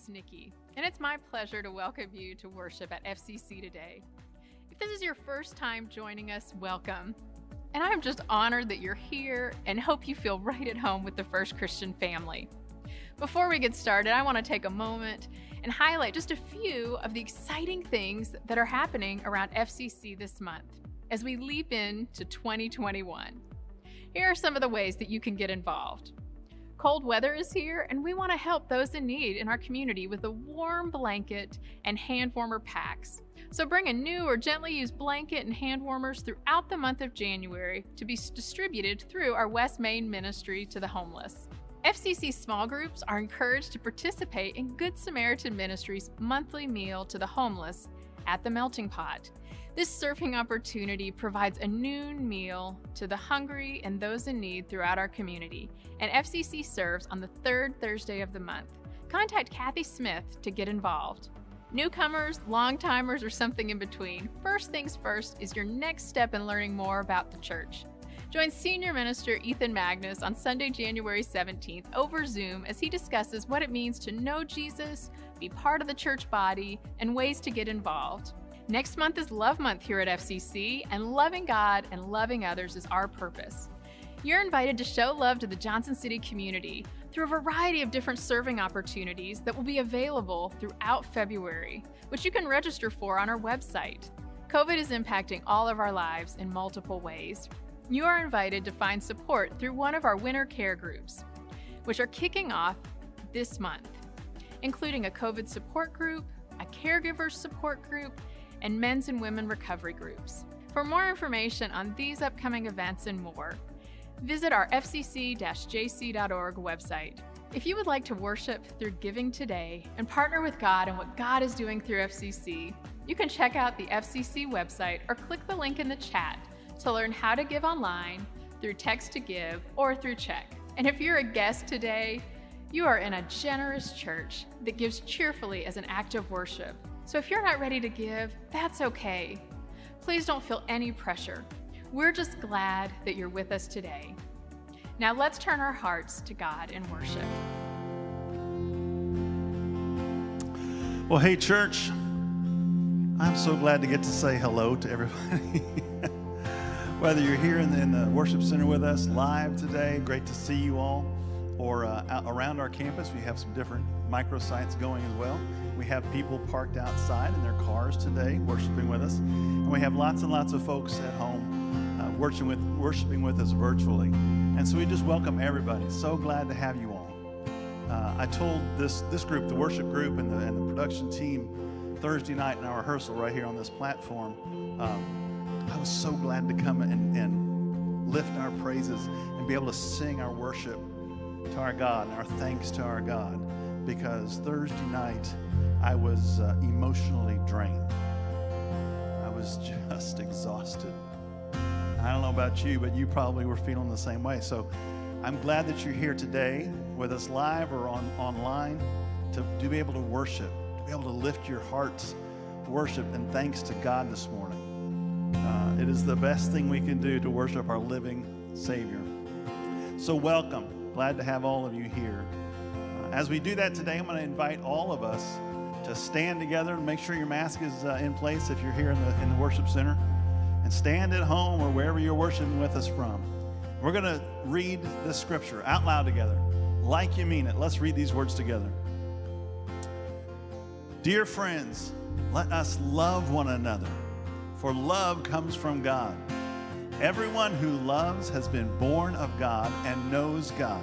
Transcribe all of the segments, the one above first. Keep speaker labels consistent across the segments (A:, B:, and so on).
A: is Nikki, and it's my pleasure to welcome you to worship at FCC today. If this is your first time joining us, welcome. And I'm just honored that you're here and hope you feel right at home with the First Christian family. Before we get started, I want to take a moment and highlight just a few of the exciting things that are happening around FCC this month as we leap into 2021. Here are some of the ways that you can get involved. Cold weather is here, and we want to help those in need in our community with a warm blanket and hand warmer packs. So bring a new or gently used blanket and hand warmers throughout the month of January to be distributed through our West Main ministry to the homeless. FCC small groups are encouraged to participate in Good Samaritan Ministries' monthly meal to the homeless at the Melting Pot. This surfing opportunity provides a noon meal to the hungry and those in need throughout our community, and FCC serves on the third Thursday of the month. Contact Kathy Smith to get involved. Newcomers, long timers, or something in between, First Things First is your next step in learning more about the church. Join Senior Minister Ethan Magness on Sunday, January 17th over Zoom as he discusses what it means to know Jesus, be part of the church body, and ways to get involved. Next month is Love Month here at FCC, and loving God and loving others is our purpose. You're invited to show love to the Johnson City community through a variety of different serving opportunities that will be available throughout February, which you can register for on our website. COVID is impacting all of our lives in multiple ways. You are invited to find support through one of our winter care groups, which are kicking off this month, including a COVID support group, a caregiver support group, and men's and women recovery groups. For more information on these upcoming events and more, visit our fcc-jc.org website. If you would like to worship through giving today and partner with God in what God is doing through FCC, you can check out the FCC website or click the link in the chat to learn how to give online, through text to give, or through check. And if you're a guest today, you are in a generous church that gives cheerfully as an act of worship. So if you're not ready to give, that's okay. Please don't feel any pressure. We're just glad that you're with us today. Now let's turn our hearts to God in worship.
B: Well, hey, church, I'm so glad to get to say hello to everybody. Whether you're here in the, in the, worship center with us live today, great to see you all, or uh, around our campus, we have some different microsites going as well. We have people parked outside in their cars today worshiping with us. And we have lots and lots of folks at home uh, worshiping, with, worshiping with us virtually. And so we just welcome everybody. So glad to have you all. Uh, I told this, this group, the worship group and the, and the production team, Thursday night in our rehearsal right here on this platform, um, I was so glad to come and, and lift our praises and be able to sing our worship to our God and our thanks to our God because Thursday night I was uh, emotionally drained. I was just exhausted. I don't know about you, but you probably were feeling the same way. So I'm glad that you're here today with us live or on, online to, to be able to worship, to be able to lift your hearts worship and thanks to God this morning. Uh, it is the best thing we can do to worship our living Savior. So, welcome. Glad to have all of you here. As we do that today, I'm going to invite all of us to stand together and make sure your mask is uh, in place if you're here in the, in the worship center. And stand at home or wherever you're worshiping with us from. We're going to read this scripture out loud together, like you mean it. Let's read these words together. Dear friends, let us love one another, for love comes from God. Everyone who loves has been born of God and knows God.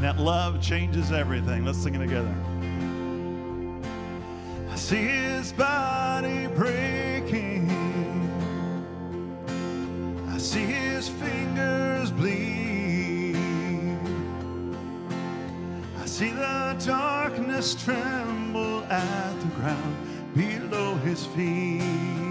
B: And that love changes everything. Let's sing it together I see his body breaking. I see his fingers bleed. I see the darkness tremble at the ground below his feet.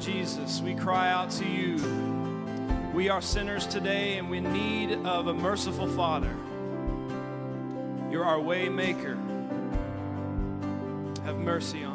B: Jesus, we cry out to you. We are sinners today and we need of a merciful Father. You're our way maker. Have mercy on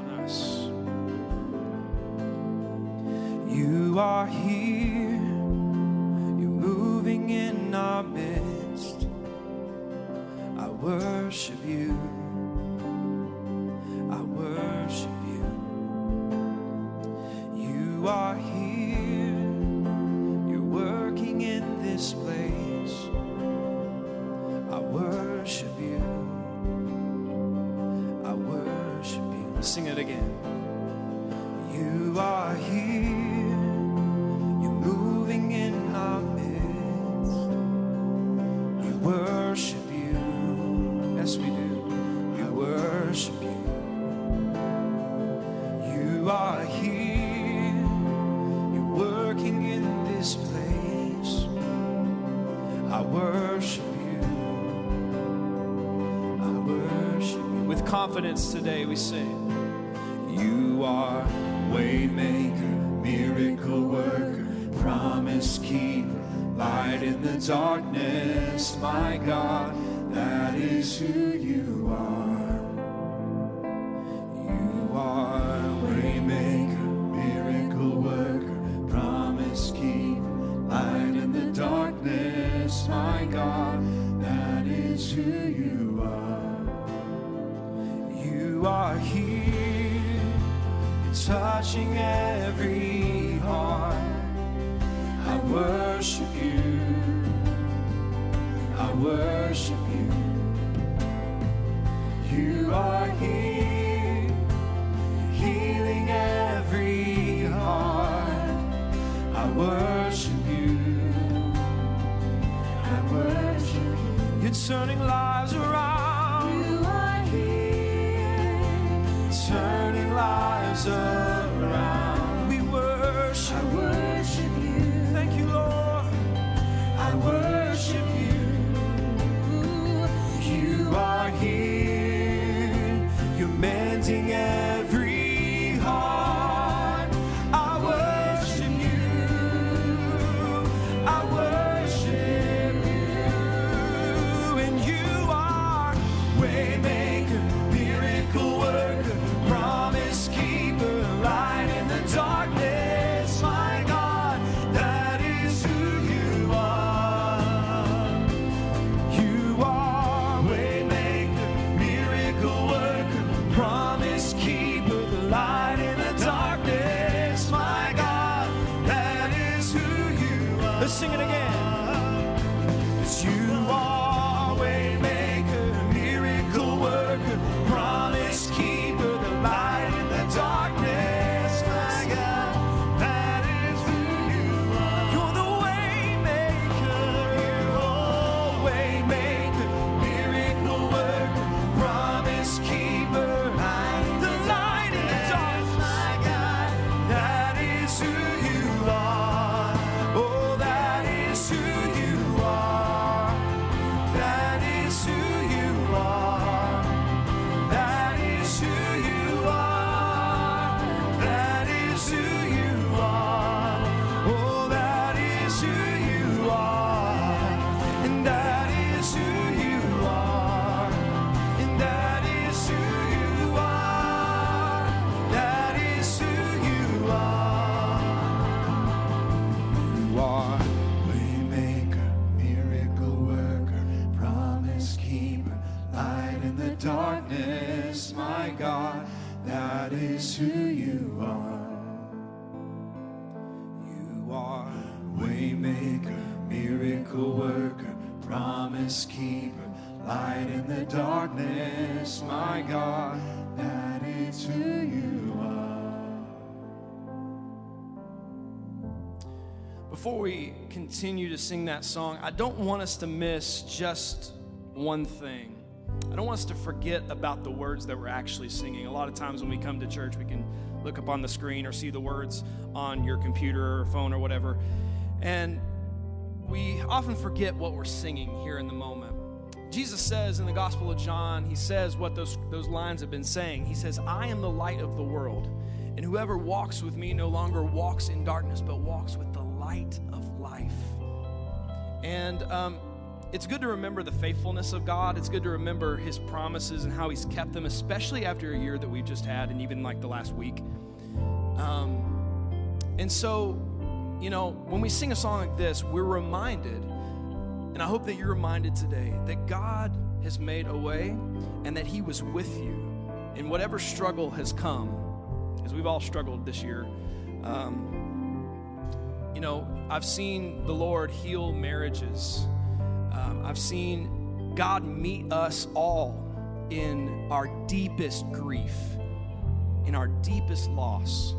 C: today, we sing. worship you. I worship you. You are here, healing every heart. I worship you. I worship you. You're turning light. That is who you are. You are waymaker, miracle worker, promise keeper, light in the darkness, my God. That is who you are. Before we continue to sing that song, I don't want us to miss just one thing. I don't want us to forget about the words that we're actually singing. A lot of times when we come to church, we can look up on the screen or see the words on your computer or phone or whatever. And we often forget what we're singing here in the moment. Jesus says in the Gospel of John, he says what those, those lines have been saying. He says, I am the light of the world, and whoever walks with me no longer walks in darkness, but walks with the light of life. And um, it's good to remember the faithfulness of God. It's good to remember His promises and how He's kept them, especially after a year that we've just had and even like the last week. Um, and so, you know, when we sing a song like this, we're reminded, and I hope that you're reminded today, that God has made a way and that He was with you in whatever struggle has come, as we've all struggled this year. Um, you know, I've seen the Lord heal marriages. Um, I've seen God meet us all in our deepest grief, in our deepest loss.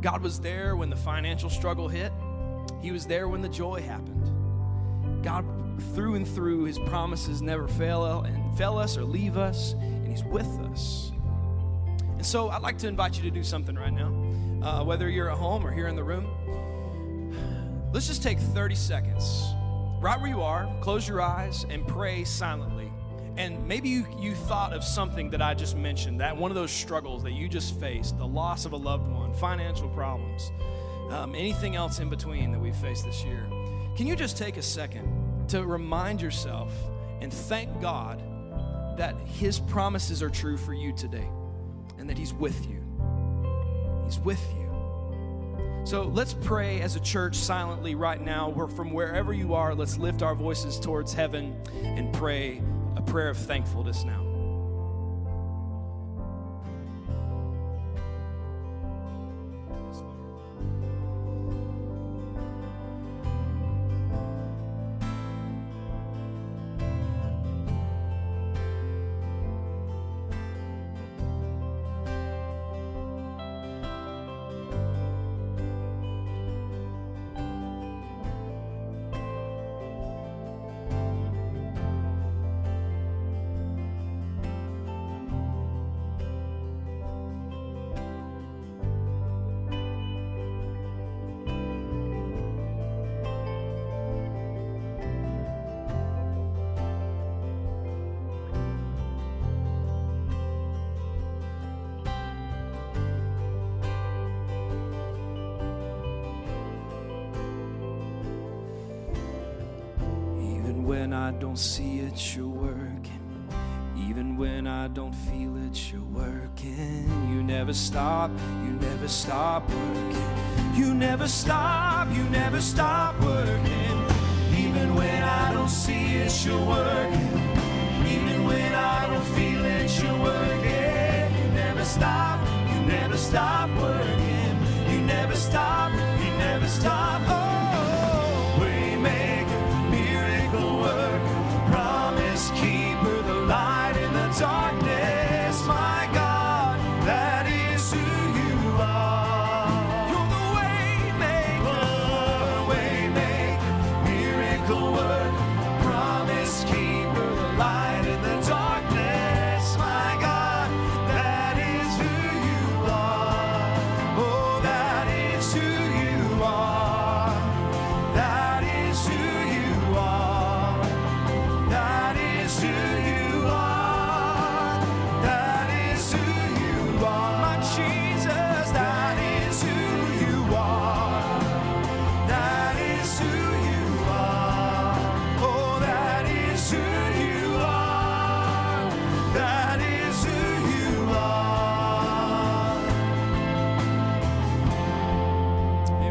C: God was there when the financial struggle hit, He was there when the joy happened. God, through and through, His promises never fail and fail us or leave us, and He's with us. And so I'd like to invite you to do something right now, uh, whether you're at home or here in the room. Let's just take 30 seconds, right where you are, close your eyes, and pray silently. And maybe you, you thought of something that I just mentioned, that one of those struggles that you just faced, the loss of a loved one, financial problems, um, anything else in between that we faced this year. Can you just take a second to remind yourself and thank God that His promises are true for you today and that He's with you? He's with you. So let's pray as a church silently right now. We're from wherever you are, let's lift our voices towards heaven and pray a prayer of thankfulness now.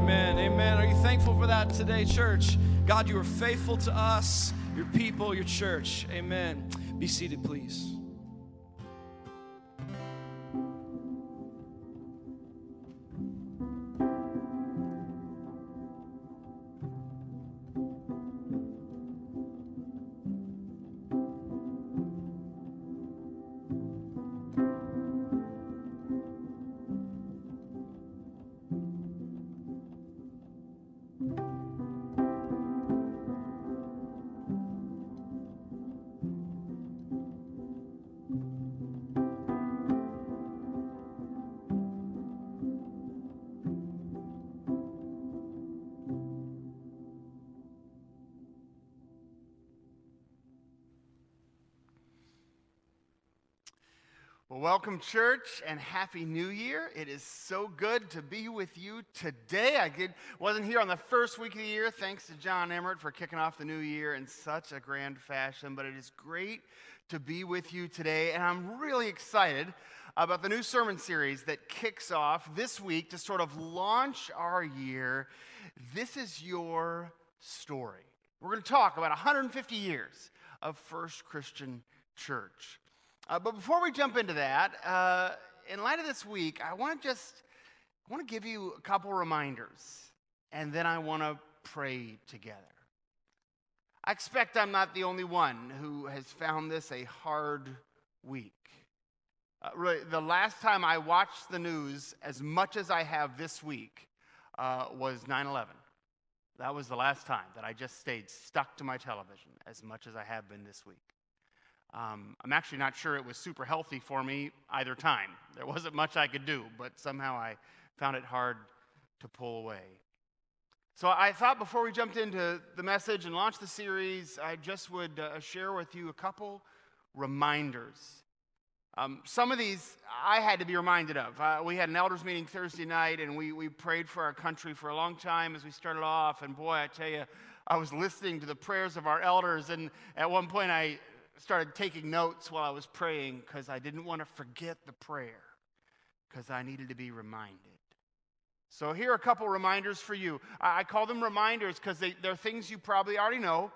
C: Amen. Amen. Are you thankful for that today, church? God, you are faithful to us, your people, your church. Amen. Be seated, please.
D: Welcome, church, and happy New Year. It is so good to be with you today. I did, wasn't here on the first week of the year. Thanks to John Emmert for kicking off the new year in such a grand fashion. But it is great to be with you today, and I'm really excited about the new sermon series that kicks off this week to sort of launch our year. This is your story. We're going to talk about 150 years of First Christian Church. Uh, but before we jump into that, uh, in light of this week, I want to just I want to give you a couple reminders, and then I want to pray together. I expect I'm not the only one who has found this a hard week. Uh, really, the last time I watched the news as much as I have this week uh, was 9 11. That was the last time that I just stayed stuck to my television as much as I have been this week. Um, I'm actually not sure it was super healthy for me either time. There wasn't much I could do, but somehow I found it hard to pull away. So I thought before we jumped into the message and launched the series, I just would uh, share with you a couple reminders. Um, some of these I had to be reminded of. Uh, we had an elders meeting Thursday night, and we, we prayed for our country for a long time as we started off. And boy, I tell you, I was listening to the prayers of our elders, and at one point I started taking notes while I was praying because I didn't want to forget the prayer, because I needed to be reminded. So, here are a couple reminders for you. I, call them reminders because they, they're things you probably already know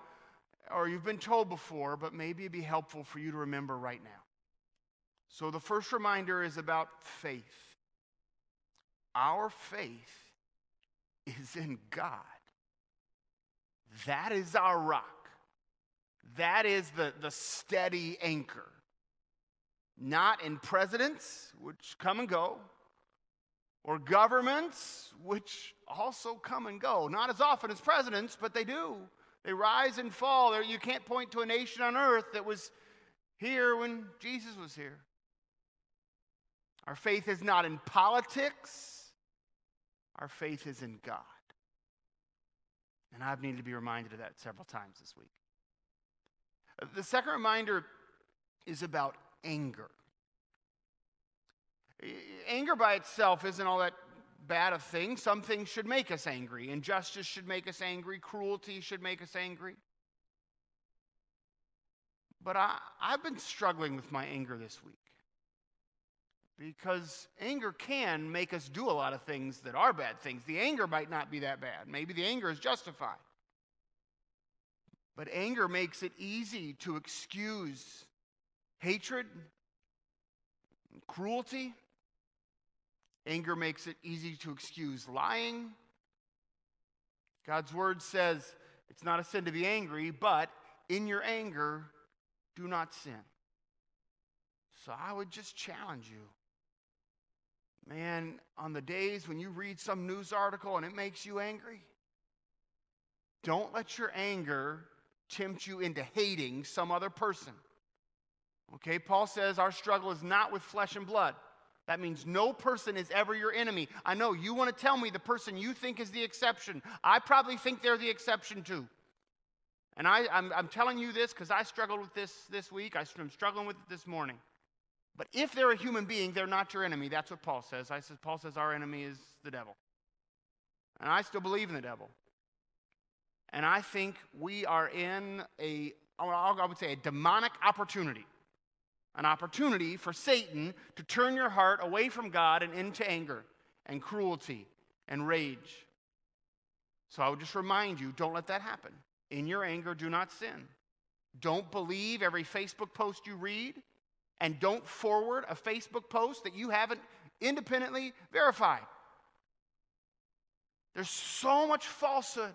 D: or you've been told before, but maybe it'd be helpful for you to remember right now. So, the first reminder is about faith. Our faith is in God, that is our rock. That is the, the steady anchor. Not in presidents, which come and go, or governments, which also come and go. Not as often as presidents, but they do. They rise and fall. You can't point to a nation on earth that was here when Jesus was here. Our faith is not in politics, our faith is in God. And I've needed to be reminded of that several times this week. The second reminder is about anger. Anger by itself isn't all that bad a thing. Some things should make us angry. Injustice should make us angry. Cruelty should make us angry. But I, I've been struggling with my anger this week because anger can make us do a lot of things that are bad things. The anger might not be that bad. Maybe the anger is justified. But anger makes it easy to excuse hatred, cruelty. Anger makes it easy to excuse lying. God's word says it's not a sin to be angry, but in your anger, do not sin. So I would just challenge you. Man, on the days when you read some news article and it makes you angry, don't let your anger tempt you into hating some other person. Okay, Paul says our struggle is not with flesh and blood. That means no person is ever your enemy. I know you want to tell me the person you think is the exception. I probably think they're the exception too. And I, am telling you this because I struggled with this this week. I'm struggling with it this morning. But if they're a human being, they're not your enemy. That's what Paul says. I says Paul says our enemy is the devil. And I still believe in the devil. And I think we are in a, I would say, a demonic opportunity. An opportunity for Satan to turn your heart away from God and into anger and cruelty and rage. So I would just remind you don't let that happen. In your anger, do not sin. Don't believe every Facebook post you read, and don't forward a Facebook post that you haven't independently verified. There's so much falsehood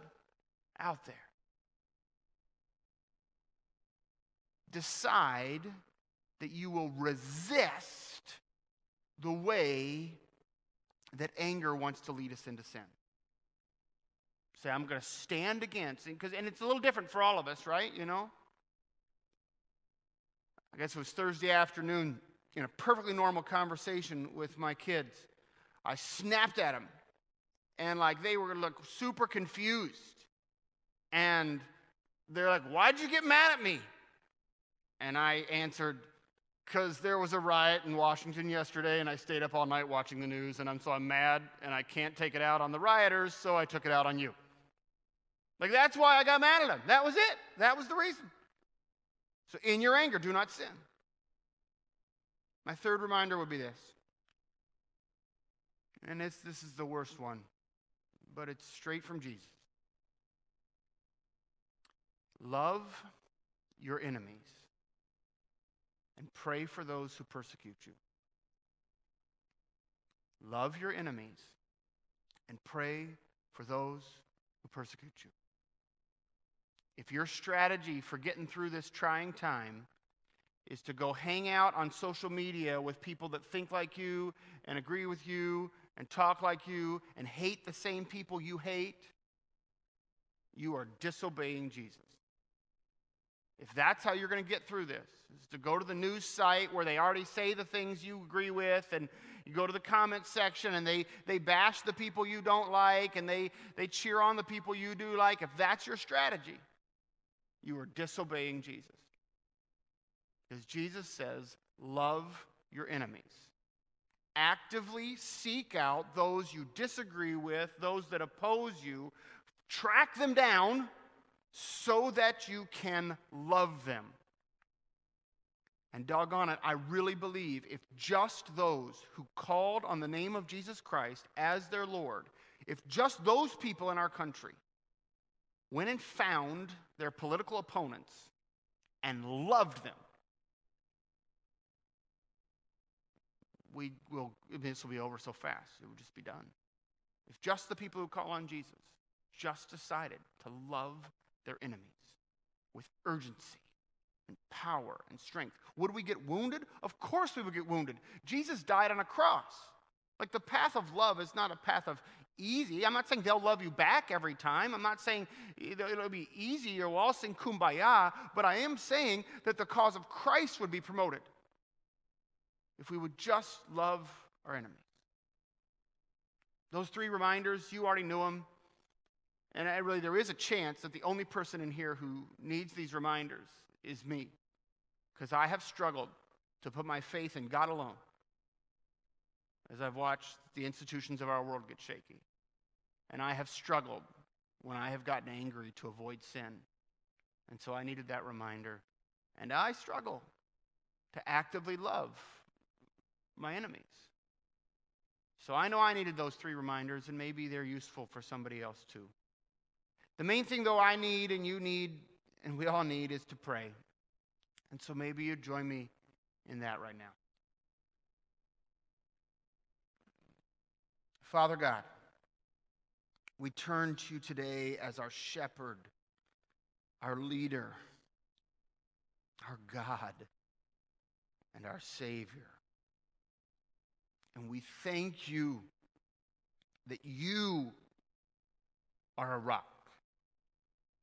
D: out there. Decide that you will resist the way that anger wants to lead us into sin. Say, I'm going to stand against, because, and it's a little different for all of us, right? You know? I guess it was Thursday afternoon in a perfectly normal conversation with my kids. I snapped at them, and like they were look super confused. And they're like, Why'd you get mad at me? And I answered, Because there was a riot in Washington yesterday, and I stayed up all night watching the news, and I'm, so I'm mad, and I can't take it out on the rioters, so I took it out on you. Like, that's why I got mad at them. That was it. That was the reason. So, in your anger, do not sin. My third reminder would be this. And it's, this is the worst one, but it's straight from Jesus. Love your enemies and pray for those who persecute you. Love your enemies and pray for those who persecute you. If your strategy for getting through this trying time is to go hang out on social media with people that think like you and agree with you and talk like you and hate the same people you hate, you are disobeying Jesus. If that's how you're going to get through this, is to go to the news site where they already say the things you agree with, and you go to the comment section and they, they bash the people you don't like and they, they cheer on the people you do like, if that's your strategy, you are disobeying Jesus. Because Jesus says, love your enemies. Actively seek out those you disagree with, those that oppose you, track them down so that you can love them. And doggone it, I really believe if just those who called on the name of Jesus Christ as their Lord, if just those people in our country went and found their political opponents and loved them, we will, this will be over so fast. It will just be done. If just the people who call on Jesus just decided to love their enemies with urgency and power and strength. Would we get wounded? Of course we would get wounded. Jesus died on a cross. Like the path of love is not a path of easy. I'm not saying they'll love you back every time. I'm not saying it'll be easy or we'll all sing kumbaya, but I am saying that the cause of Christ would be promoted if we would just love our enemies. Those three reminders, you already knew them. And I really, there is a chance that the only person in here who needs these reminders is me. Because I have struggled to put my faith in God alone as I've watched the institutions of our world get shaky. And I have struggled when I have gotten angry to avoid sin. And so I needed that reminder. And I struggle to actively love my enemies. So I know I needed those three reminders, and maybe they're useful for somebody else too. The main thing, though, I need and you need and we all need is to pray. And so maybe you'd join me in that right now. Father God, we turn to you today as our shepherd, our leader, our God, and our Savior. And we thank you that you are a rock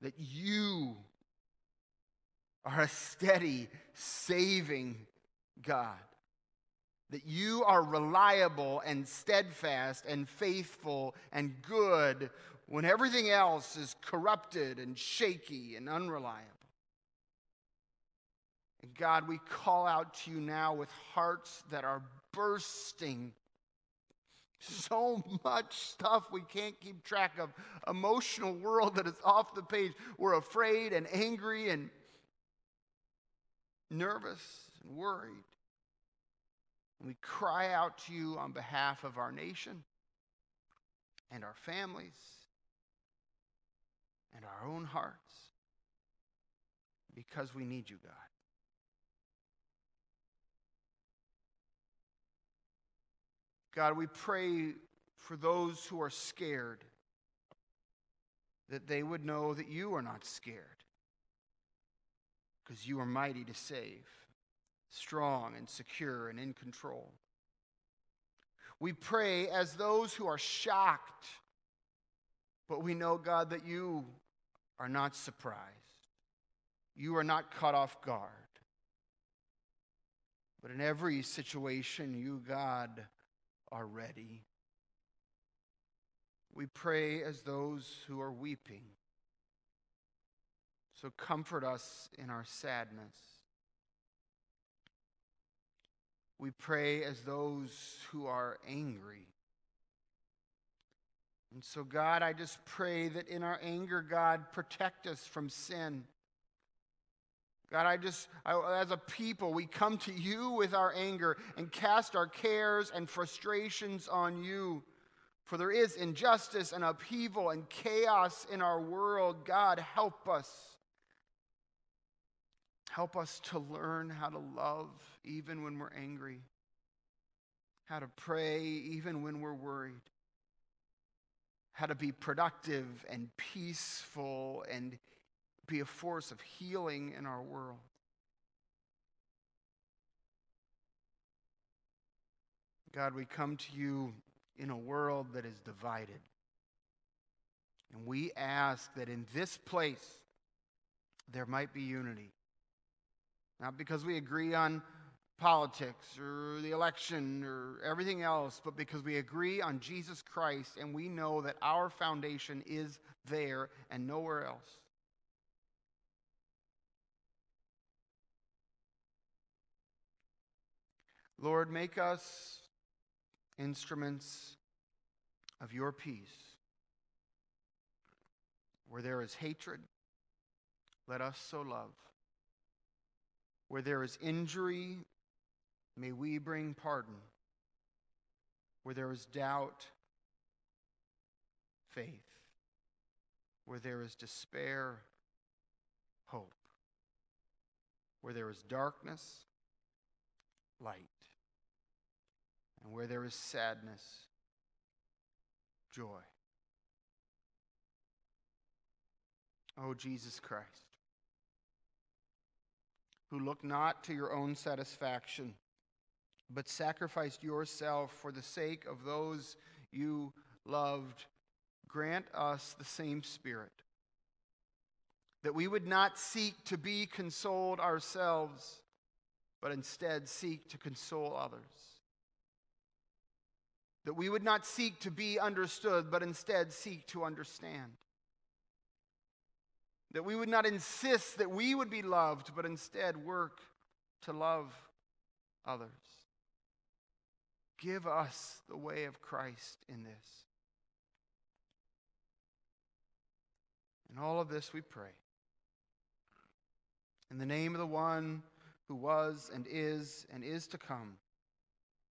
D: that you are a steady, saving God. That you are reliable and steadfast and faithful and good when everything else is corrupted and shaky and unreliable. And God, we call out to you now with hearts that are bursting so much stuff we can't keep track of. Emotional world that is off the page. We're afraid and angry and nervous and worried. We cry out to you on behalf of our nation and our families and our own hearts because we need you, God. God, we pray for those who are scared that they would know that you are not scared because you are mighty to save, strong and secure and in control. We pray as those who are shocked, but we know, God, that you are not surprised. You are not caught off guard. But in every situation, you, God, are ready. We pray as those who are weeping. So comfort us in our sadness. We pray as those who are angry. And so, God, I just pray that in our anger, God, protect us from sin. God, I just, I, as a people, we come to you with our anger and cast our cares and frustrations on you. For there is injustice and upheaval and chaos in our world. God, help us. Help us to learn how to love even when we're angry, how to pray even when we're worried, how to be productive and peaceful and be a force of healing in our world. God, we come to you in a world that is divided. And we ask that in this place there might be unity. Not because we agree on politics or the election or everything else, but because we agree on Jesus Christ and we know that our foundation is there and nowhere else. Lord, make us instruments of your peace. Where there is hatred, let us so love. Where there is injury, may we bring pardon. Where there is doubt, faith. Where there is despair, hope. Where there is darkness, light. And where there is sadness, joy. Oh, Jesus Christ, who looked not to your own satisfaction, but sacrificed yourself for the sake of those you loved, grant us the same spirit, that we would not seek to be consoled ourselves, but instead seek to console others that we would not seek to be understood, but instead seek to understand. That we would not insist that we would be loved, but instead work to love others. Give us the way of Christ in this. In all of this we pray. In the name of the one who was and is and is to come,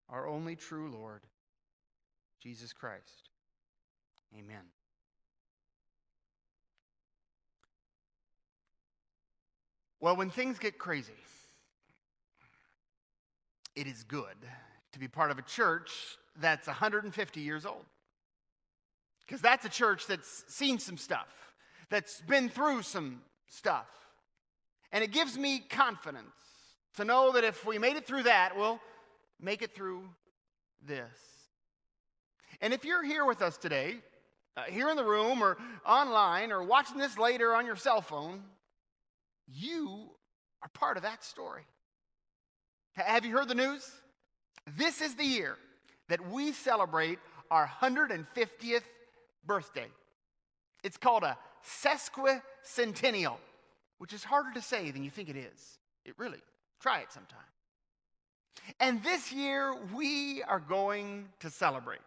D: our only true Lord. Jesus Christ. Amen. Well, when things get crazy, it is good to be part of a church that's 150 years old. Because that's a church that's seen some stuff, that's been through some stuff. And it gives me confidence to know that if we made it through that, we'll make it through this. And if you're here with us today, uh, here in the room or online or watching this later on your cell phone, you are part of that story. Have you heard the news? This is the year that we celebrate our 150th birthday. It's called a sesquicentennial, which is harder to say than you think it is. It really, try it sometime. And this year, we are going to celebrate.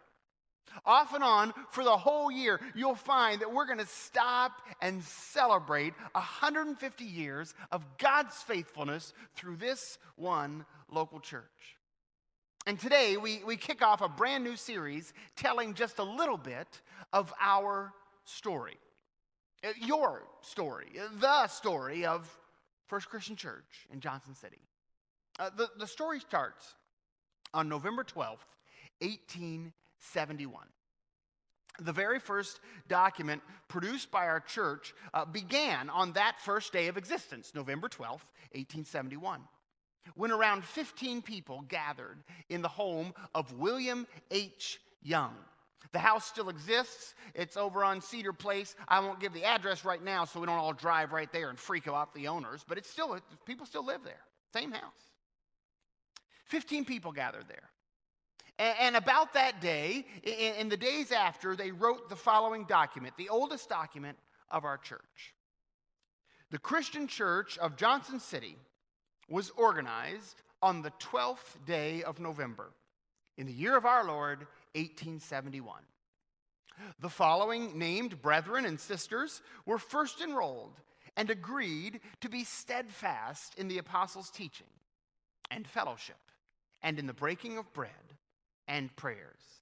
D: Off and on for the whole year, you'll find that we're going to stop and celebrate 150 years of God's faithfulness through this one local church. And today we, we kick off a brand new series telling just a little bit of our story. Uh, your story, the story of First Christian Church in Johnson City. Uh, the, the story starts on November 12th, 18 71. The very first document produced by our church uh, began on that first day of existence, November 12th, 1871, when around 15 people gathered in the home of William H. Young. The house still exists. It's over on Cedar Place. I won't give the address right now so we don't all drive right there and freak out the owners, but it's still, people still live there. Same house. 15 people gathered there. And about that day, in the days after, they wrote the following document, the oldest document of our church. The Christian Church of Johnson City was organized on the 12th day of November in the year of our Lord, 1871. The following named brethren and sisters were first enrolled and agreed to be steadfast in the apostles' teaching and fellowship, and in the breaking of bread and prayers.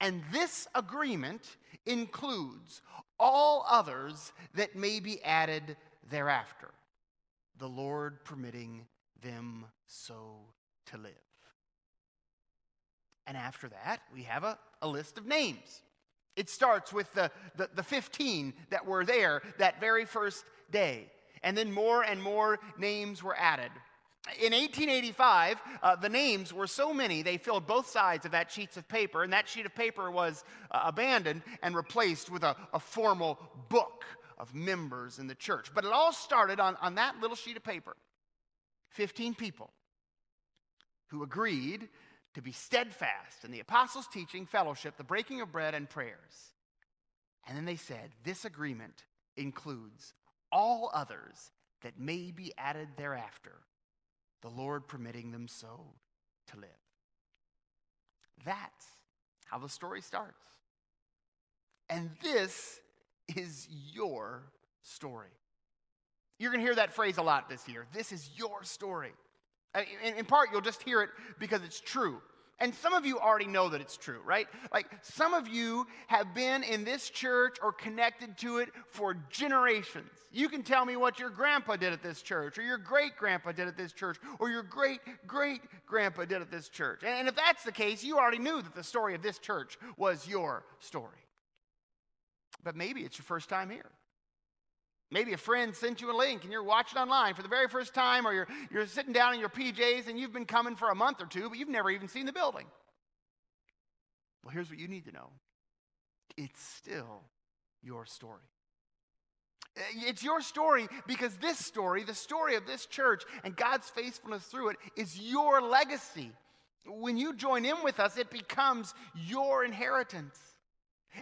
D: And this agreement includes all others that may be added thereafter, the Lord permitting them so to live. And after that, we have a, a list of names. It starts with the, the, the 15 that were there that very first day. And then more and more names were added. In 1885, uh, the names were so many, they filled both sides of that sheets of paper, and that sheet of paper was uh, abandoned and replaced with a, a formal book of members in the church. But it all started on, on that little sheet of paper 15 people who agreed to be steadfast in the apostles' teaching, fellowship, the breaking of bread, and prayers. And then they said, This agreement includes all others that may be added thereafter, the Lord permitting them so to live. That's how the story starts. And this is your story. You're going to hear that phrase a lot this year. This is your story. Uh, in, in part, you'll just hear it because it's true. And some of you already know that it's true, right? Like some of you have been in this church or connected to it for generations. You can tell me what your grandpa did at this church, or your great grandpa did at this church, or your great great grandpa did at this church. And if that's the case, you already knew that the story of this church was your story. But maybe it's your first time here. Maybe a friend sent you a link and you're watching online for the very first time, or you're, you're sitting down in your PJs and you've been coming for a month or two, but you've never even seen the building. Well, here's what you need to know it's still your story. Eh, it's your story because this story, the story of this church and God's faithfulness through it, is your legacy. When you join in with us, it becomes your inheritance.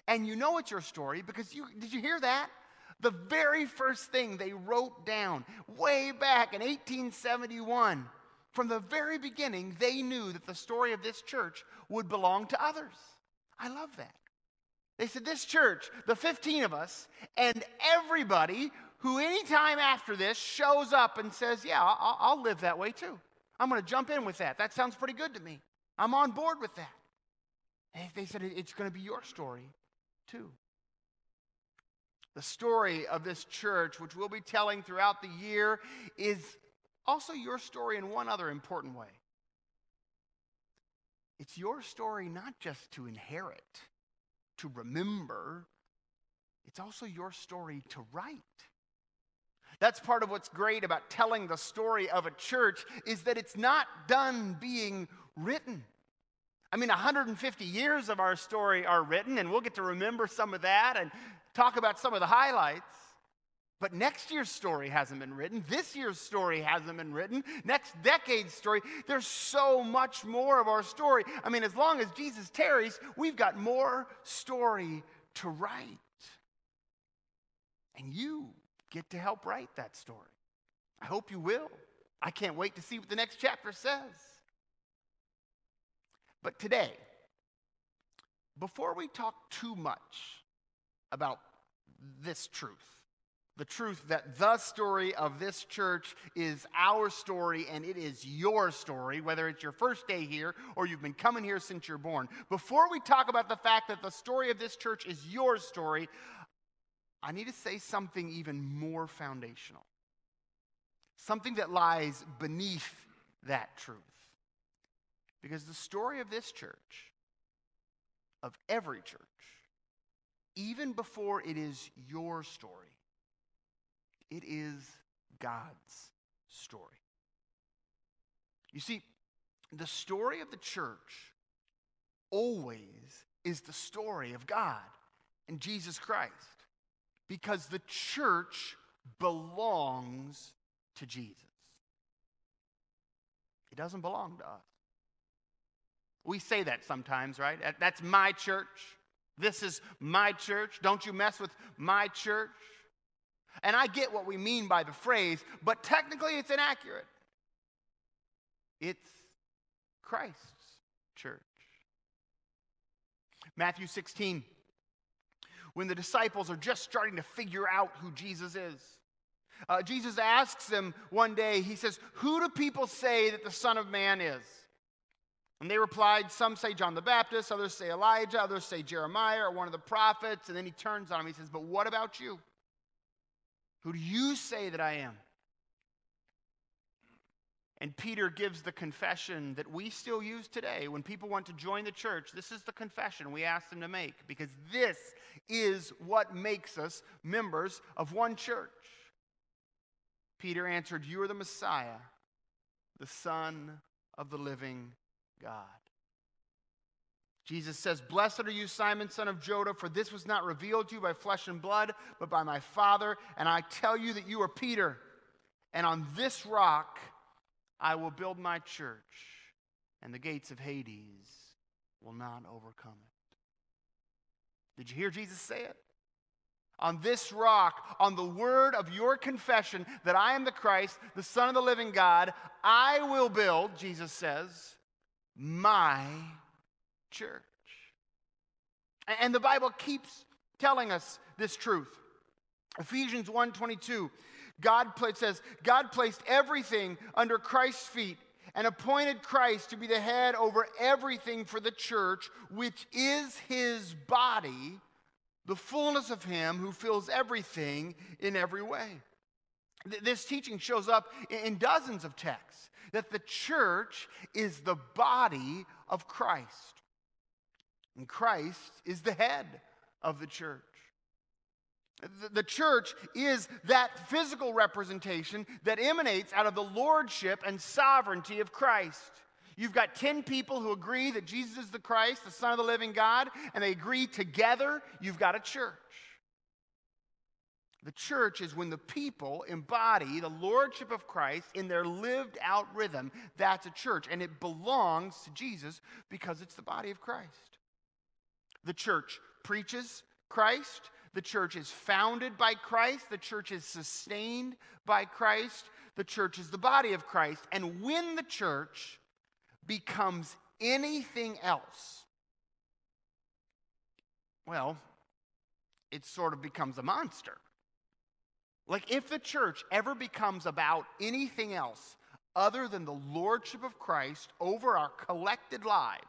D: And you know it's your story because you did you hear that? The very first thing they wrote down way back in 1871, from the very beginning, they knew that the story of this church would belong to others. I love that. They said, This church, the 15 of us, and everybody who anytime after this shows up and says, Yeah, I'll, I'll live that way too. I'm going to jump in with that. That sounds pretty good to me. I'm on board with that. And they said, It's going to be your story too. The story of this church, which we'll be telling throughout the year, is also your story in one other important way. It's your story not just to inherit, to remember, it's also your story to write. That's part of what's great about telling the story of a church is that it's not done being written. I mean, 150 years of our story are written, and we'll get to remember some of that and talk about some of the highlights. But next year's story hasn't been written. This year's story hasn't been written. Next decade's story. There's so much more of our story. I mean, as long as Jesus tarries, we've got more story to write. And you get to help write that story. I hope you will. I can't wait to see what the next chapter says. But today, before we talk too much about this truth the truth that the story of this church is our story and it is your story, whether it's your first day here or you've been coming here since you're born. Before we talk about the fact that the story of this church is your story, I need to say something even more foundational, something that lies beneath that truth. Because the story of this church, of every church, even before it is your story, it is God's story. You see, the story of the church always is the story of God and Jesus Christ because the church belongs to Jesus. It doesn't belong to us. We say that sometimes, right? That's my church. This is my church. Don't you mess with my church. And I get what we mean by the phrase, but technically it's inaccurate. It's Christ's church. Matthew 16, when the disciples are just starting to figure out who Jesus is, Uh, Jesus asks them one day, He says, Who do people say that the Son of Man is? And they replied, Some say John the Baptist, others say Elijah, others say Jeremiah or one of the prophets. And then he turns on him. He says, But what about you? Who do you say that I am? And Peter gives the confession that we still use today. When people want to join the church, this is the confession we ask them to make because this is what makes us members of one church. Peter answered, You are the Messiah, the Son of the living God. Jesus says, Blessed are you, Simon, son of Jonah, for this was not revealed to you by flesh and blood, but by my Father. And I tell you that you are Peter, and on this rock I will build my church, and the gates of Hades will not overcome it. Did you hear Jesus say it? On this rock, on the word of your confession that I am the Christ, the Son of the living God, I will build, Jesus says, my church. And the Bible keeps telling us this truth. Ephesians 1:22 God says God placed everything under Christ's feet and appointed Christ to be the head over everything for the church which is his body the fullness of him who fills everything in every way. This teaching shows up in dozens of texts that the church is the body of Christ. And Christ is the head of the church. The church is that physical representation that emanates out of the lordship and sovereignty of Christ. You've got 10 people who agree that Jesus is the Christ, the Son of the living God, and they agree together, you've got a church. The church is when the people embody the lordship of Christ in their lived out rhythm. That's a church, and it belongs to Jesus because it's the body of Christ. The church preaches Christ. The church is founded by Christ. The church is sustained by Christ. The church is the body of Christ. And when the church becomes anything else, well, it sort of becomes a monster. Like, if the church ever becomes about anything else other than the lordship of Christ over our collected lives,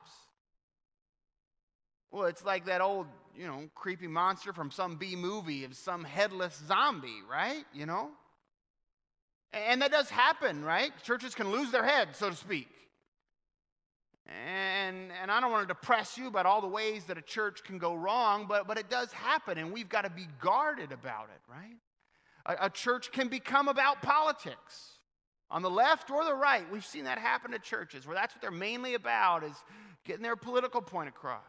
D: well, it's like that old, you know, creepy monster from some B movie of some headless zombie, right? You know? And that does happen, right? Churches can lose their head, so to speak. And, and I don't want to depress you about all the ways that a church can go wrong, but, but it does happen, and we've got to be guarded about it, right? A, a church can become about politics on the left or the right. We've seen that happen to churches where that's what they're mainly about is getting their political point across.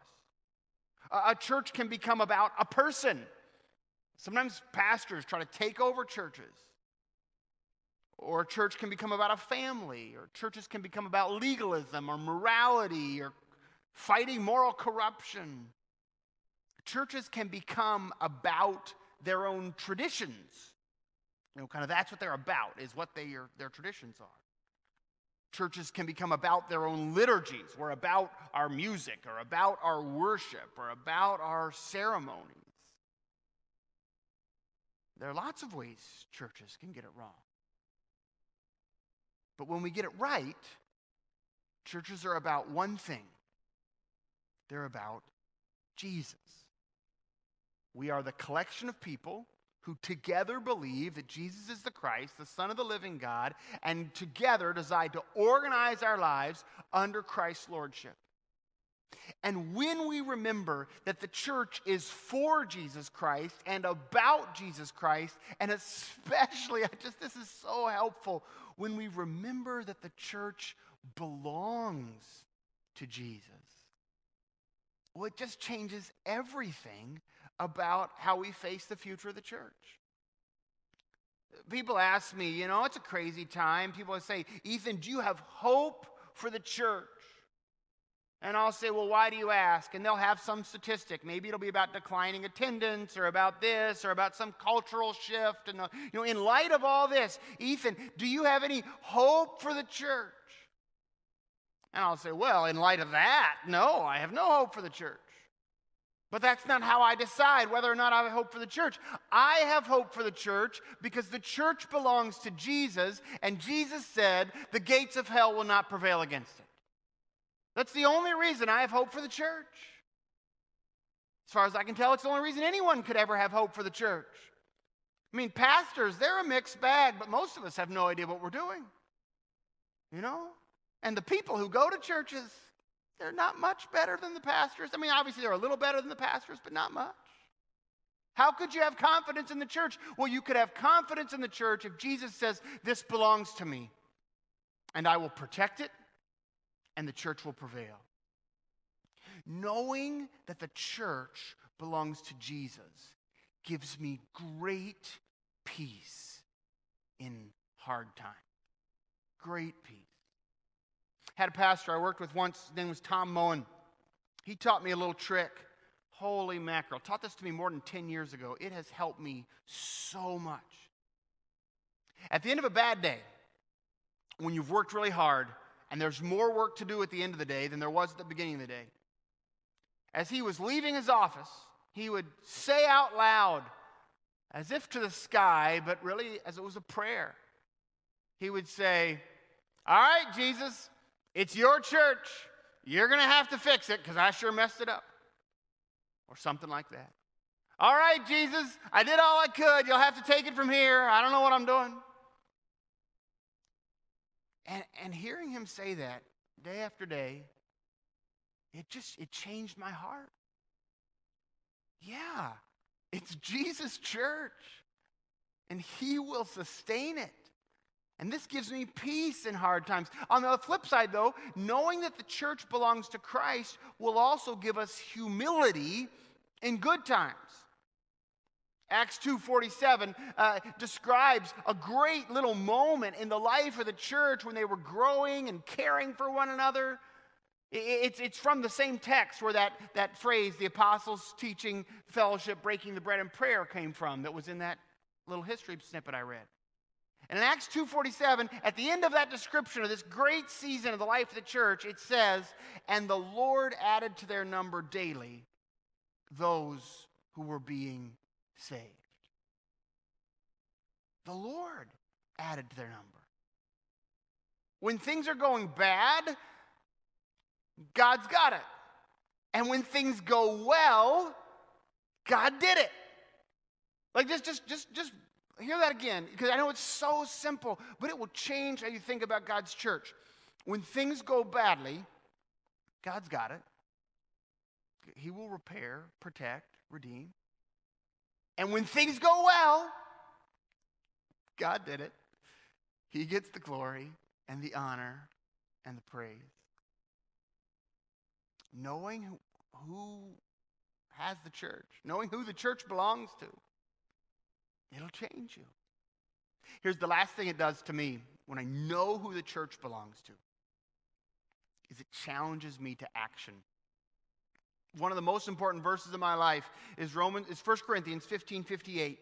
D: A, a church can become about a person. Sometimes pastors try to take over churches. Or a church can become about a family, or churches can become about legalism or morality or fighting moral corruption. Churches can become about their own traditions. You know, kind of that's what they're about, is what they are, their traditions are. Churches can become about their own liturgies, or about our music, or about our worship, or about our ceremonies. There are lots of ways churches can get it wrong. But when we get it right, churches are about one thing they're about Jesus. We are the collection of people who together believe that Jesus is the Christ, the Son of the living God, and together decide to organize our lives under Christ's lordship. And when we remember that the church is for Jesus Christ and about Jesus Christ, and especially, I just this is so helpful when we remember that the church belongs to Jesus. Well, it just changes everything about how we face the future of the church. People ask me, you know, it's a crazy time. People say, Ethan, do you have hope for the church? And I'll say, well, why do you ask? And they'll have some statistic. Maybe it'll be about declining attendance or about this or about some cultural shift. And, uh, you know, in light of all this, Ethan, do you have any hope for the church? And I'll say, well, in light of that, no, I have no hope for the church. But that's not how I decide whether or not I have hope for the church. I have hope for the church because the church belongs to Jesus, and Jesus said, The gates of hell will not prevail against it. That's the only reason I have hope for the church. As far as I can tell, it's the only reason anyone could ever have hope for the church. I mean, pastors, they're a mixed bag, but most of us have no idea what we're doing. You know? And the people who go to churches, they're not much better than the pastors. I mean, obviously, they're a little better than the pastors, but not much. How could you have confidence in the church? Well, you could have confidence in the church if Jesus says, This belongs to me, and I will protect it, and the church will prevail knowing that the church belongs to Jesus gives me great peace in hard times. Great peace. Had a pastor I worked with once, his name was Tom Moen. He taught me a little trick. Holy mackerel. Taught this to me more than 10 years ago. It has helped me so much. At the end of a bad day, when you've worked really hard and there's more work to do at the end of the day than there was at the beginning of the day, as he was leaving his office, he would say out loud, as if to the sky, but really as it was a prayer. He would say, All right, Jesus, it's your church. You're going to have to fix it because I sure messed it up. Or something like that. All right, Jesus, I did all I could. You'll have to take it from here. I don't know what I'm doing. And, and hearing him say that day after day, it just it changed my heart. Yeah, it's Jesus' church, and He will sustain it. And this gives me peace in hard times. On the flip side, though, knowing that the church belongs to Christ will also give us humility in good times. Acts 2:47 uh, describes a great little moment in the life of the church when they were growing and caring for one another. It's, it's from the same text where that, that phrase, the apostles' teaching, fellowship, breaking the bread, and prayer came from, that was in that little history snippet I read. And in Acts 2:47, at the end of that description of this great season of the life of the church, it says, "And the Lord added to their number daily those who were being saved." The Lord added to their number. When things are going bad, God's got it. And when things go well, God did it. Like just just just just hear that again because I know it's so simple, but it will change how you think about God's church. When things go badly, God's got it. He will repair, protect, redeem. And when things go well, God did it. He gets the glory and the honor and the praise knowing who, has the church, knowing who the church belongs to, it'll change you. Here's the last thing it does to me when I know who the church belongs to is it challenges me to action. One of the most important verses of my life is Romans is 1 Corinthians 15 58.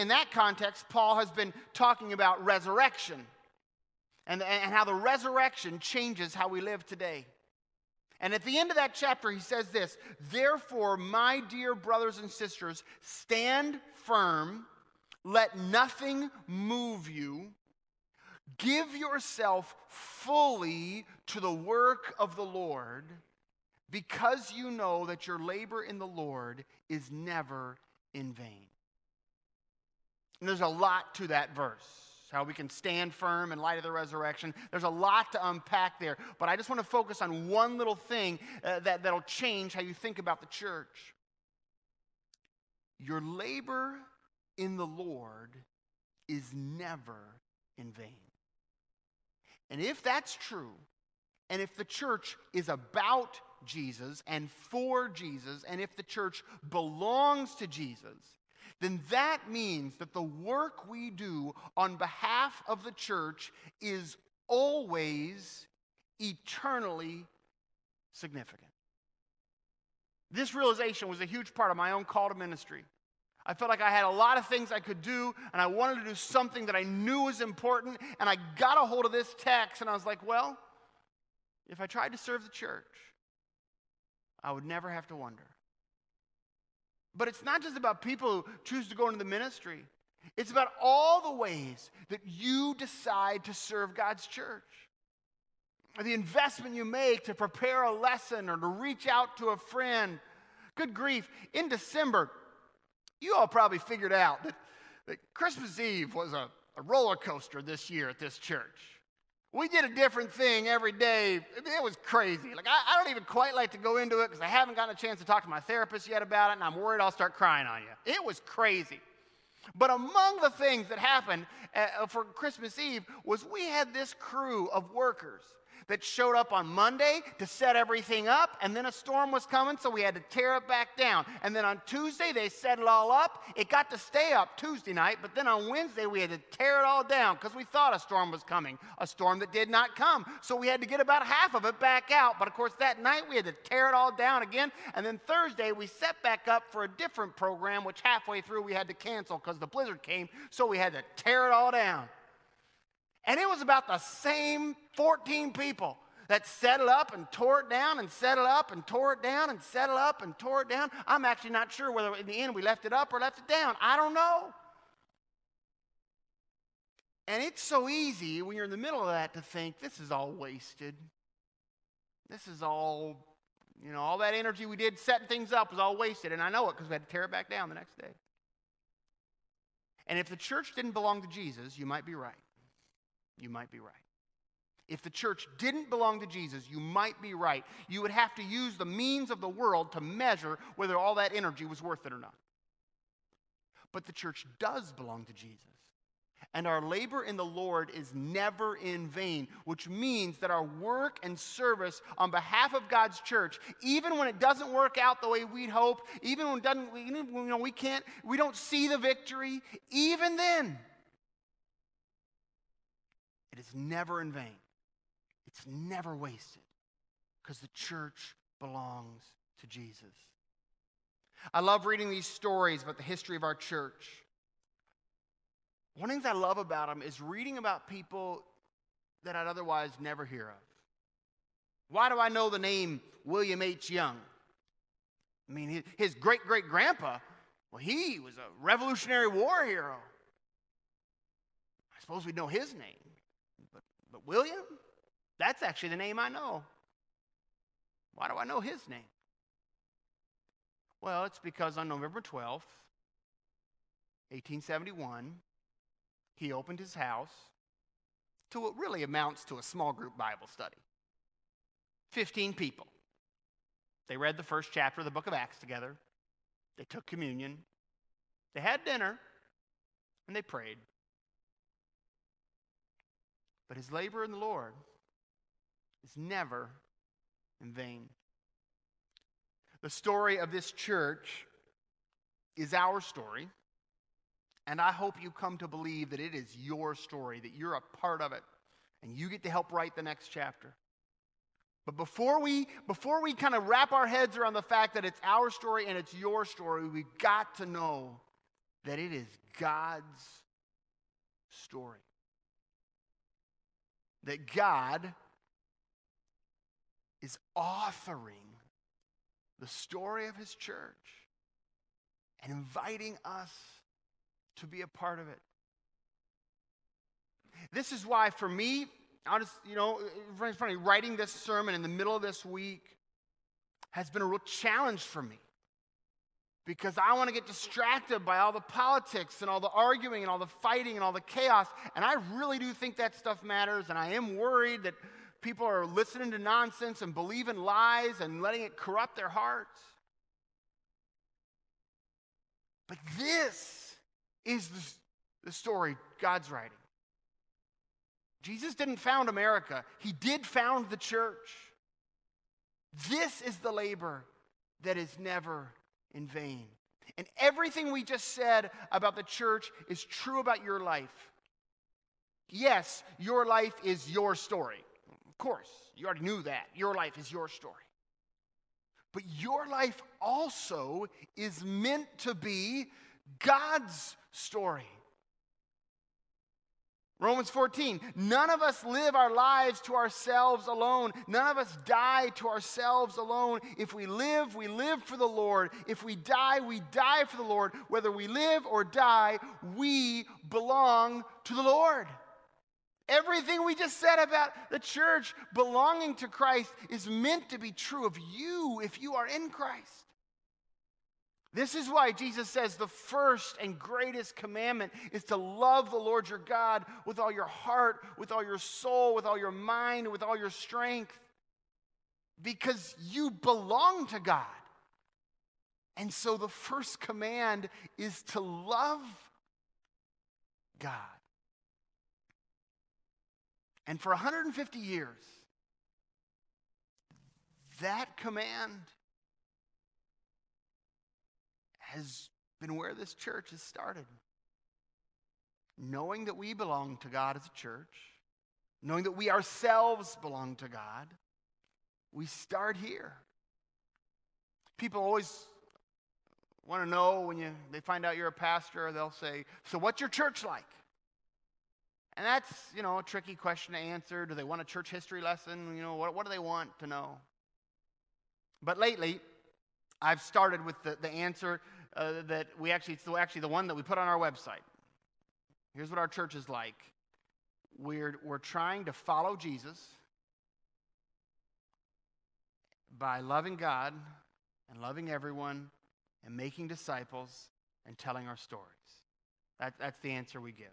D: In that context, Paul has been talking about resurrection and, and how the resurrection changes how we live today. And at the end of that chapter, he says this Therefore, my dear brothers and sisters, stand firm, let nothing move you. Give yourself fully to the work of the Lord, because you know that your labor in the Lord is never in vain. And there's a lot to that verse how we can stand firm in light of the resurrection. There's a lot to unpack there, but I just want to focus on one little thing uh, that, that'll change how you think about the church. Your labor in the Lord is never in vain. And if that's true, and if the church is about Jesus and for Jesus, and if the church belongs to Jesus, then that means that the work we do on behalf of the church is always eternally significant. This realization was a huge part of my own call to ministry. I felt like I had a lot of things I could do, and I wanted to do something that I knew was important, and I got a hold of this text, and I was like, well, if I tried to serve the church, I would never have to wonder. But it's not just about people who choose to go into the ministry. It's about all the ways that you decide to serve God's church. The investment you make to prepare a lesson or to reach out to a friend. Good grief, in December, you all probably figured out that, that Christmas Eve was a, a roller coaster this year at this church. We did a different thing every day. It was crazy. Like, I, I don't even quite like to go into it because I haven't gotten a chance to talk to my therapist yet about it, and I'm worried I'll start crying on you. It was crazy. But among the things that happened uh, for Christmas Eve was we had this crew of workers that showed up on Monday to set everything up, and then a storm was coming, so we had to tear it back down. And then on Tuesday, they set it all up. It got to stay up Tuesday night, but then on Wednesday, we had to tear it all down because we thought a storm was coming, a storm that did not come. So we had to get about half of it back out. But of course, that night, we had to tear it all down again. And then Thursday, we set back up for a different program, which halfway through we had to cancel because the blizzard came, so we had to tear it all down. And it was about the same 14 people that set it up and tore it down and set it up and tore it down and set it up and tore it down. I'm actually not sure whether in the end we left it up or left it down. I don't know. And it's so easy when you're in the middle of that to think this is all wasted. This is all, you know, all that energy we did setting things up was all wasted. And I know it because we had to tear it back down the next day. And if the church didn't belong to Jesus, you might be right you might be right. If the church didn't belong to Jesus, you might be right. You would have to use the means of the world to measure whether all that energy was worth it or not. But the church does belong to Jesus. And our labor in the Lord is never in vain, which means that our work and service on behalf of God's church, even when it doesn't work out the way we'd hope, even when, doesn't, even you know, we can't, we don't see the victory, even then, it is never in vain, it's never wasted because the church belongs to Jesus. I love reading these stories about the history of our church. One of the things I love about them is reading about people that I'd otherwise never hear of. Why do I know the name William H. Young? I mean, his great great grandpa, well, he was a Revolutionary War hero. I suppose we know his name. William, that's actually the name I know. Why do I know his name? Well, it's because on November 12th, 1871, he opened his house to what really amounts to a small group Bible study. 15 people. They read the first chapter of the book of Acts together. They took communion. They had dinner. And they prayed. But his labor in the Lord is never in vain. The story of this church is our story. And I hope you come to believe that it is your story, that you're a part of it, and you get to help write the next chapter. But before we, before we kind of wrap our heads around the fact that it's our story and it's your story, we've got to know that it is God's story that God is authoring the story of his church and inviting us to be a part of it. This is why, for me, just, you know, funny, writing this sermon in the middle of this week has been a real challenge for me because I want to get distracted by all the politics and all the arguing and all the fighting and all the chaos. And I really do think that stuff matters. And I am worried that people are listening to nonsense and believing lies and letting it corrupt their hearts. But this is the, story God's writing. Jesus didn't found America, He did found the church. This is the labor that is never in vain. And everything we just said about the church is true about your life. Yes, your life is your story. Of course, you already knew that. Your life is your story. But your life also is meant to be God's story. Romans 14, none of us live our lives to ourselves alone. None of us die to ourselves alone. If we live, we live for the Lord. If we die, we die for the Lord. Whether we live or die, we belong to the Lord. Everything we just said about the church belonging to Christ is meant to be true of you if you are in Christ. This is why Jesus says the first and greatest commandment is to love the Lord your God with all your heart, with all your soul, with all your mind, with all your strength. Because you belong to God. And so the first command is to love God. And for 150 years, that command has been where this church has started. Knowing that we belong to God as a church, knowing that we ourselves belong to God, we start here. People always want to know when you, they find out you're a pastor, they'll say, So, what's your church like? And that's, you know, a tricky question to answer. Do they want a church history lesson? You know, what, what do they want to know? But lately, I've started with the, the answer uh, that we actually, it's actually the one that we put on our website. Here's what our church is like we're, we're trying to follow Jesus by loving God and loving everyone and making disciples and telling our stories. That, that's the answer we give.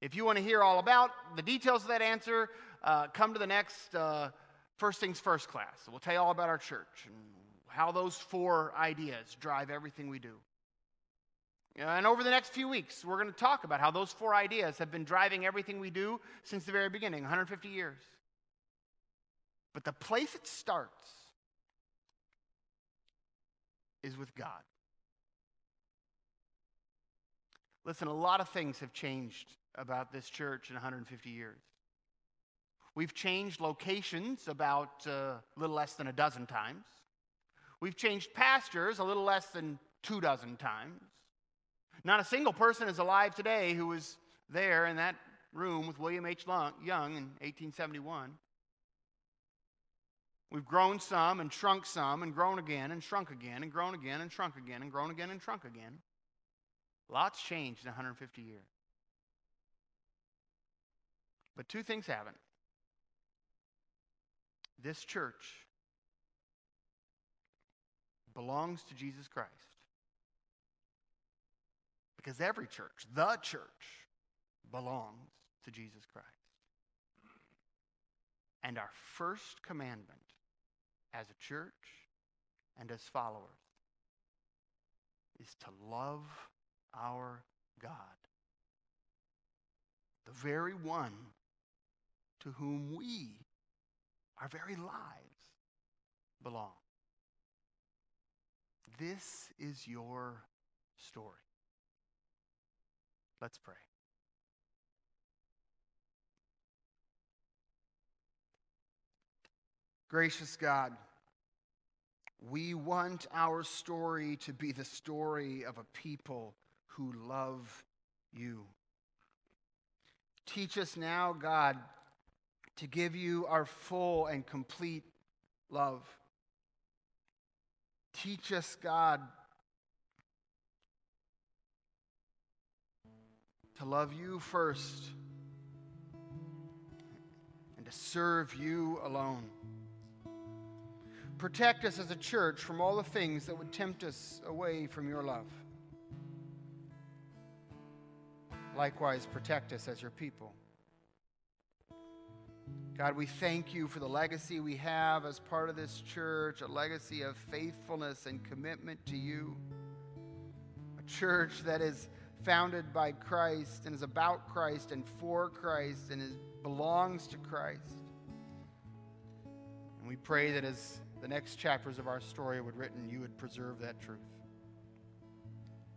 D: If you want to hear all about the details of that answer, uh, come to the next uh, First Things First class. We'll tell you all about our church and how those four ideas drive everything we do. And over the next few weeks, we're going to talk about how those four ideas have been driving everything we do since the very beginning 150 years. But the place it starts is with God. Listen, a lot of things have changed about this church in 150 years. We've changed locations about uh, a little less than a dozen times. We've changed pastors a little less than two dozen times. Not a single person is alive today who was there in that room with William H. Young in 1871. We've grown some and shrunk some and grown again and shrunk again and grown again and shrunk again and grown again and shrunk again. Lots changed in 150 years. But two things haven't. This church belongs to Jesus Christ. Because every church, the church, belongs to Jesus Christ. And our first commandment as a church and as followers is to love our God, the very one to whom we, our very lives, belong. This is your story. Let's pray. Gracious God, we want our story to be the story of a people who love you. Teach us now, God, to give you our full and complete love. Teach us, God, to love you first and to serve you alone. Protect us as a church from all the things that would tempt us away from your love. Likewise, protect us as your people. God, we thank you for the legacy we have as part of this church, a legacy of faithfulness and commitment to you. A church that is founded by Christ and is about Christ and for Christ and is, belongs to Christ. And we pray that as the next chapters of our story would written, you would preserve that truth.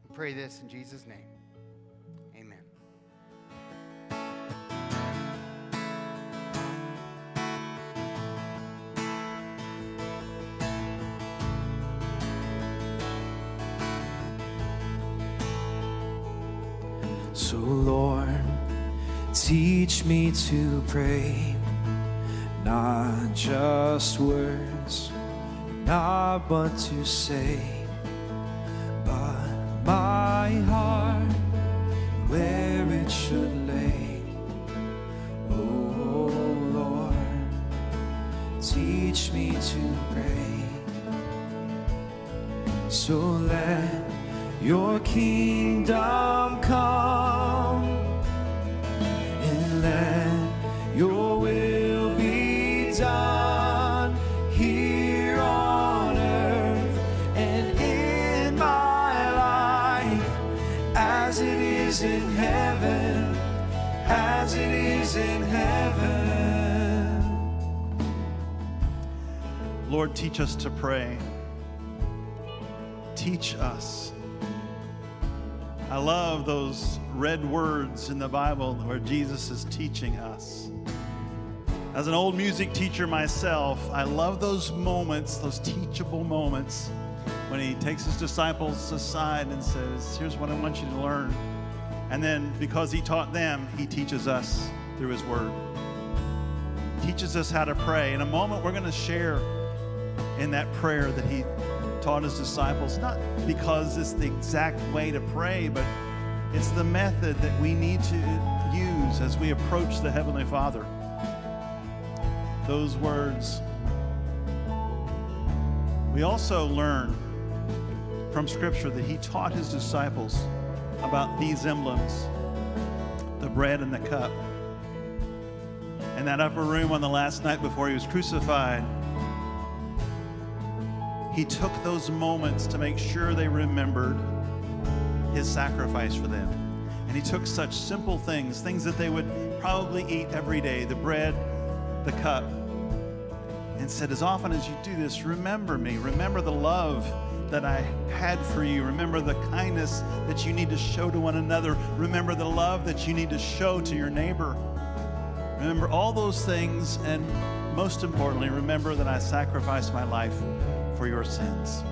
D: We pray this in Jesus' name.
C: So, Lord, Teach me to pray, not just words, not what to say, but my heart where it should lay. Oh Lord, teach me to pray. So let your kingdom come
B: teach us to pray. Teach us. I love those red words in the Bible where Jesus is teaching us. As an old music teacher myself, I love those moments, those teachable moments, when he takes his disciples aside and says, Here's what I want you to learn. And then, because he taught them, he teaches us through his word. Teaches us how to pray. In a moment, we're going to share in that prayer that he taught his disciples, not because it's the exact way to pray, but it's the method that we need to use as we approach the Heavenly Father. Those words. We also learn from Scripture that he taught his disciples about these emblems the bread and the cup. In that upper room on the last night before he was crucified, he took those moments to make sure they remembered his sacrifice for them. And he took such simple things, things that they would probably eat every day the bread, the cup, and said, As often as you do this, remember me. Remember the love that I had for you. Remember the kindness that you need to show to one another. Remember the love that you need to show to your neighbor. Remember all those things, and most importantly, remember that I sacrificed my life for your sins.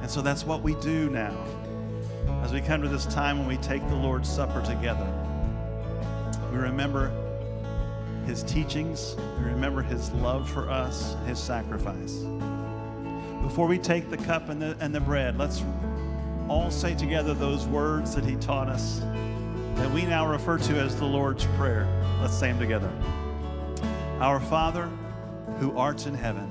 B: And so that's what we do now as we come to this time when we take the Lord's Supper together. We remember his teachings, we remember his love for us, his sacrifice. Before we take the cup and the, and the bread, let's all say together those words that he taught us that we now refer to as the Lord's Prayer. Let's say them together. Our Father, who art in heaven,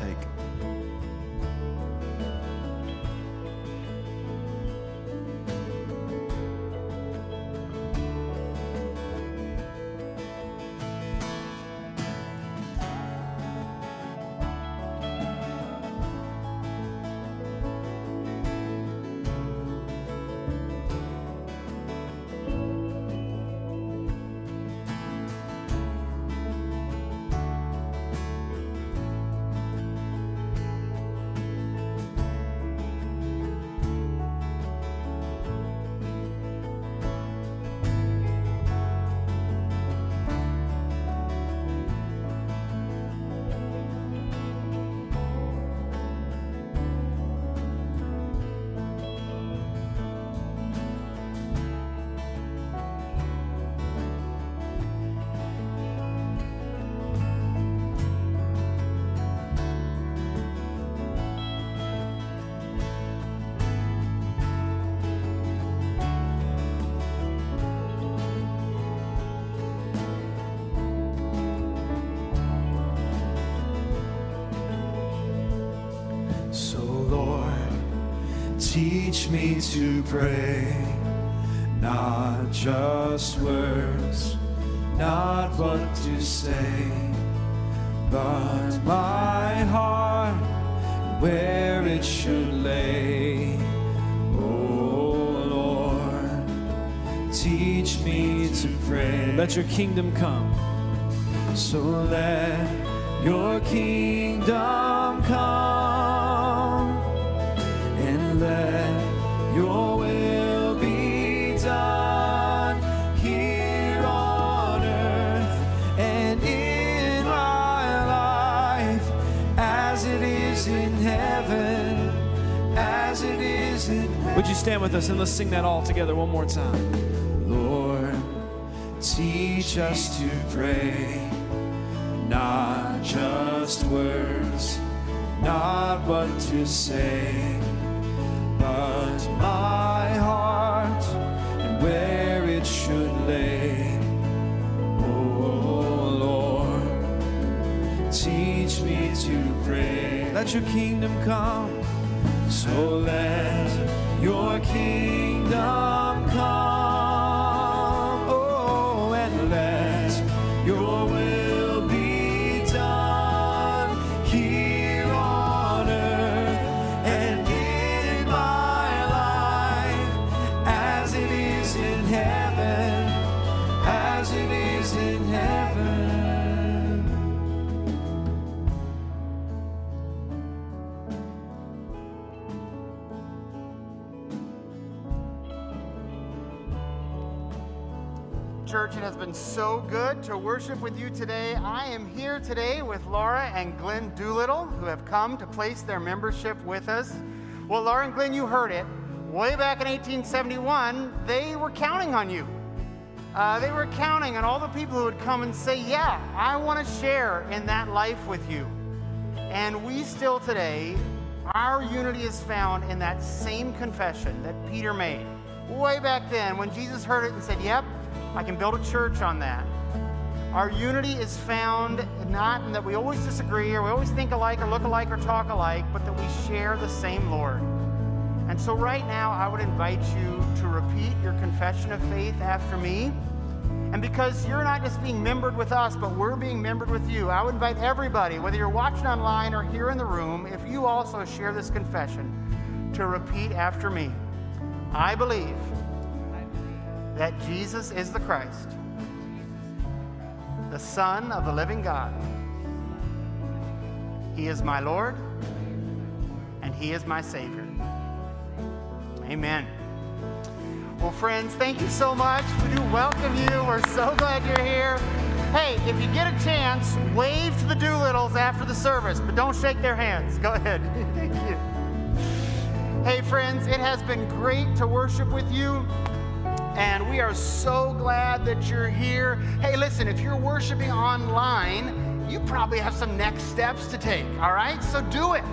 B: May
C: to pray, not just words, not what to say, but my heart where it should lay. Oh Lord, teach me to pray. Let your kingdom come. So let your kingdom come. Stand with us and let's sing that all together one more time? Lord, teach us to pray not just words, not what to say, but my heart and where it should lay. Oh Lord, teach me to pray. Let your kingdom come. So let your kingdom
D: so good to worship with you today. I am here today with Laura and Glenn Doolittle, who have come to place their membership with us. Well, Laura and Glenn, you heard it. Way back in 1871, they were counting on you. Uh, they were counting on all the people who would come and say, Yeah, I want to share in that life with you. And we still today, our unity is found in that same confession that Peter made way back then when Jesus heard it and said, Yep, I can build a church on that. Our unity is found not in that we always disagree or we always think alike or look alike or talk alike, but that we share the same Lord. And so, right now, I would invite you to repeat your confession of faith after me. And because you're not just being membered with us, but we're being membered with you, I would invite everybody, whether you're watching online or here in the room, if you also share this confession, to repeat after me. I believe that Jesus is the Christ, the Son of the living God. He is my Lord, and He is my Savior. Amen. Well, friends, thank you so much. We do welcome you. We're so glad you're here. Hey, if you get a chance, wave to the Doolittles after the service, but don't shake their hands. Go ahead. thank you. Hey, friends, it has been great to worship with you. And we are so glad that you're here. Hey, listen, if you're worshiping online, you probably have some next steps to take, all right? So do it.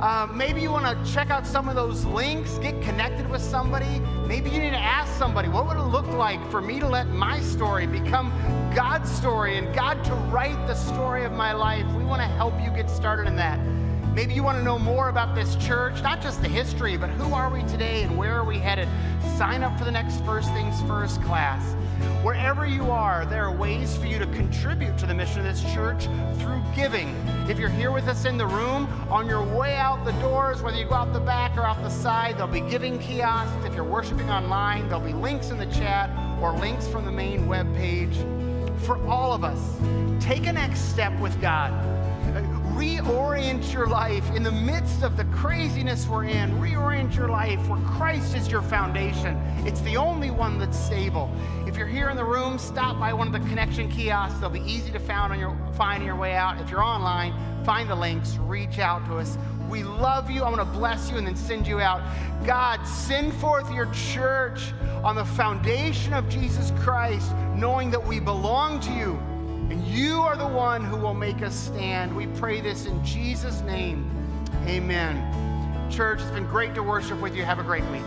D: Uh, maybe you want to check out some of those links, get connected with somebody. Maybe you need to ask somebody, what would it look like for me to let my story become God's story and God to write the story of my life? We want to help you get started in that. Maybe you want to know more about this church, not just the history, but who are we today and where are we headed? Sign up for the next First Things First class. Wherever you are, there are ways for you to contribute to the mission of this church through giving. If you're here with us in the room, on your way out the doors, whether you go out the back or out the side, there'll be giving kiosks. If you're worshiping online, there'll be links in the chat or links from the main web page. For all of us, take a next step with God reorient your life in the midst of the craziness we're in. Reorient your life where Christ is your foundation. It's the only one that's stable. If you're here in the room, stop by one of the connection kiosks. They'll be easy to find on your, find your way out. If you're online, find the links, reach out to us. We love you. I want to bless you and then send you out. God, send forth your church on the foundation of Jesus Christ, knowing that we belong to you and you are the one who will make us stand. We pray this in Jesus' name. Amen. Church, it's been great to worship with you. Have a great week.